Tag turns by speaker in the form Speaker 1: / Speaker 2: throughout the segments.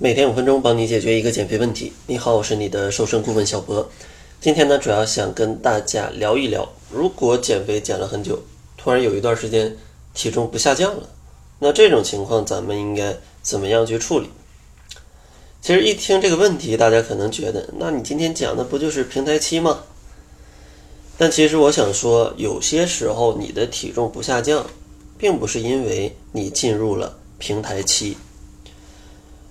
Speaker 1: 每天五分钟，帮你解决一个减肥问题。你好，我是你的瘦身顾问小博。今天呢，主要想跟大家聊一聊，如果减肥减了很久，突然有一段时间体重不下降了，那这种情况咱们应该怎么样去处理？其实一听这个问题，大家可能觉得，那你今天讲的不就是平台期吗？但其实我想说，有些时候你的体重不下降，并不是因为你进入了平台期。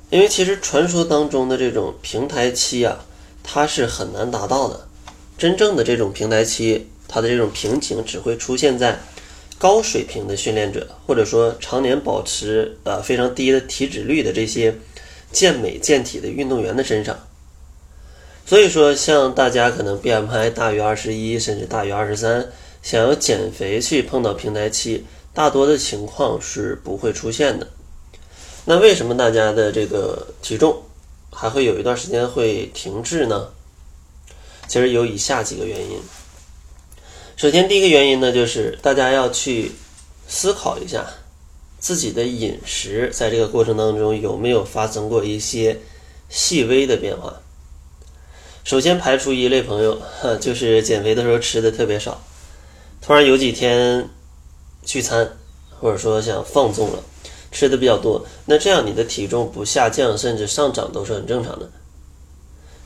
Speaker 1: 因为其实传说当中的这种平台期啊，它是很难达到的。真正的这种平台期，它的这种瓶颈只会出现在高水平的训练者，或者说常年保持呃非常低的体脂率的这些健美健体的运动员的身上。所以说，像大家可能 BMI 大于二十一，甚至大于二十三，想要减肥去碰到平台期，大多的情况是不会出现的。那为什么大家的这个体重还会有一段时间会停滞呢？其实有以下几个原因。首先，第一个原因呢，就是大家要去思考一下自己的饮食在这个过程当中有没有发生过一些细微的变化。首先排除一类朋友，哈就是减肥的时候吃的特别少，突然有几天聚餐，或者说想放纵了。吃的比较多，那这样你的体重不下降甚至上涨都是很正常的，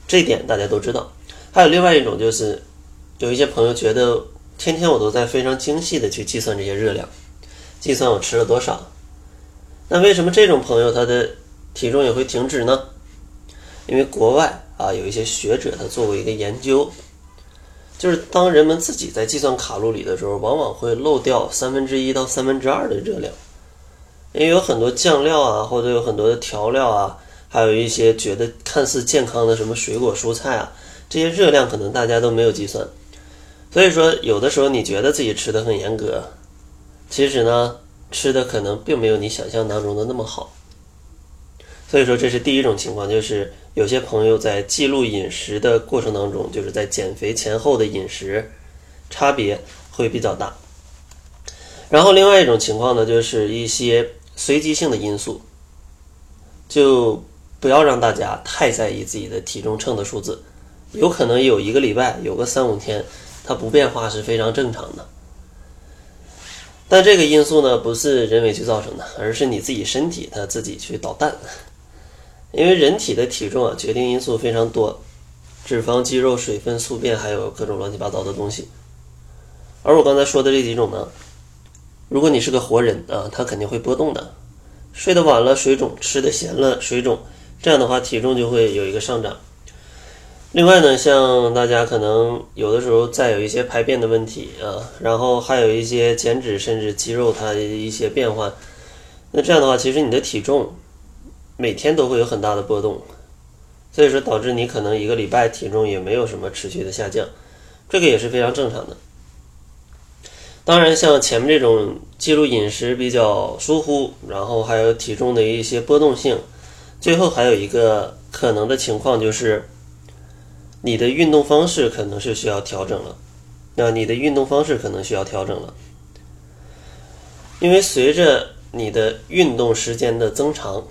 Speaker 1: 这一点大家都知道。还有另外一种就是，有一些朋友觉得天天我都在非常精细的去计算这些热量，计算我吃了多少。那为什么这种朋友他的体重也会停止呢？因为国外啊有一些学者他做过一个研究，就是当人们自己在计算卡路里的时候，往往会漏掉三分之一到三分之二的热量。因为有很多酱料啊，或者有很多的调料啊，还有一些觉得看似健康的什么水果蔬菜啊，这些热量可能大家都没有计算。所以说，有的时候你觉得自己吃的很严格，其实呢，吃的可能并没有你想象当中的那么好。所以说，这是第一种情况，就是有些朋友在记录饮食的过程当中，就是在减肥前后的饮食差别会比较大。然后另外一种情况呢，就是一些。随机性的因素，就不要让大家太在意自己的体重秤的数字，有可能有一个礼拜，有个三五天，它不变化是非常正常的。但这个因素呢，不是人为去造成的，而是你自己身体它自己去捣蛋。因为人体的体重啊，决定因素非常多，脂肪、肌肉、水分、宿便，还有各种乱七八糟的东西。而我刚才说的这几种呢？如果你是个活人啊，它肯定会波动的。睡得晚了水肿，吃的咸了水肿，这样的话体重就会有一个上涨。另外呢，像大家可能有的时候再有一些排便的问题啊，然后还有一些减脂甚至肌肉它的一些变化，那这样的话，其实你的体重每天都会有很大的波动，所以说导致你可能一个礼拜体重也没有什么持续的下降，这个也是非常正常的。当然，像前面这种记录饮食比较疏忽，然后还有体重的一些波动性，最后还有一个可能的情况就是，你的运动方式可能是需要调整了。那你的运动方式可能需要调整了，因为随着你的运动时间的增长，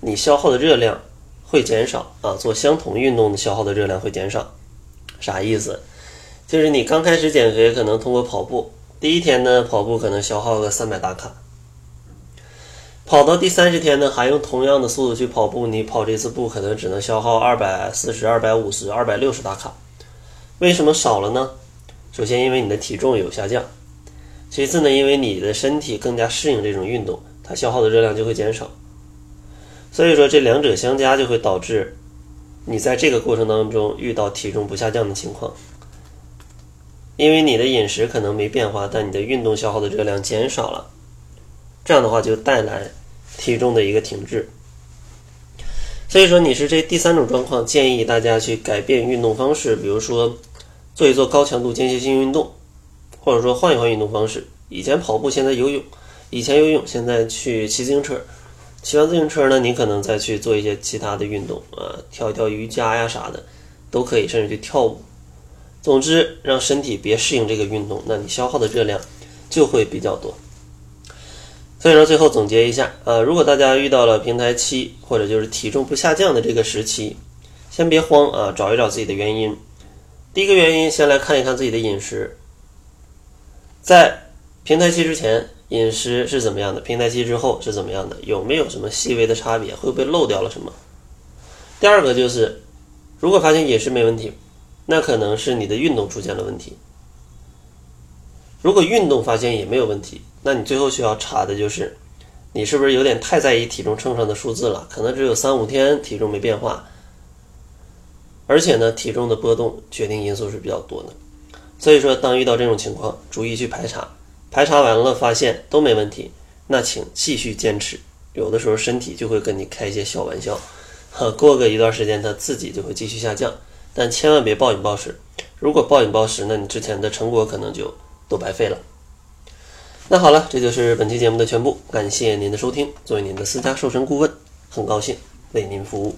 Speaker 1: 你消耗的热量会减少啊。做相同运动的消耗的热量会减少，啥意思？就是你刚开始减肥，可能通过跑步，第一天呢跑步可能消耗个三百大卡，跑到第三十天呢，还用同样的速度去跑步，你跑这次步可能只能消耗二百四十二百五十二百六十大卡，为什么少了呢？首先因为你的体重有下降，其次呢因为你的身体更加适应这种运动，它消耗的热量就会减少，所以说这两者相加就会导致你在这个过程当中遇到体重不下降的情况。因为你的饮食可能没变化，但你的运动消耗的热量减少了，这样的话就带来体重的一个停滞。所以说你是这第三种状况，建议大家去改变运动方式，比如说做一做高强度间歇性运动，或者说换一换运动方式。以前跑步，现在游泳；以前游泳，现在去骑自行车。骑完自行车呢，你可能再去做一些其他的运动啊，跳一跳瑜伽呀啥的都可以，甚至去跳舞。总之，让身体别适应这个运动，那你消耗的热量就会比较多。所以说，最后总结一下啊，如果大家遇到了平台期或者就是体重不下降的这个时期，先别慌啊，找一找自己的原因。第一个原因，先来看一看自己的饮食，在平台期之前饮食是怎么样的，平台期之后是怎么样的，有没有什么细微的差别，会不会漏掉了什么？第二个就是，如果发现饮食没问题，那可能是你的运动出现了问题。如果运动发现也没有问题，那你最后需要查的就是，你是不是有点太在意体重秤上的数字了？可能只有三五天体重没变化，而且呢，体重的波动决定因素是比较多的。所以说，当遇到这种情况，逐一去排查，排查完了发现都没问题，那请继续坚持。有的时候身体就会跟你开一些小玩笑，过个一段时间，它自己就会继续下降。但千万别暴饮暴食，如果暴饮暴食，那你之前的成果可能就。都白费了。那好了，这就是本期节目的全部。感谢您的收听。作为您的私家瘦身顾问，很高兴为您服务。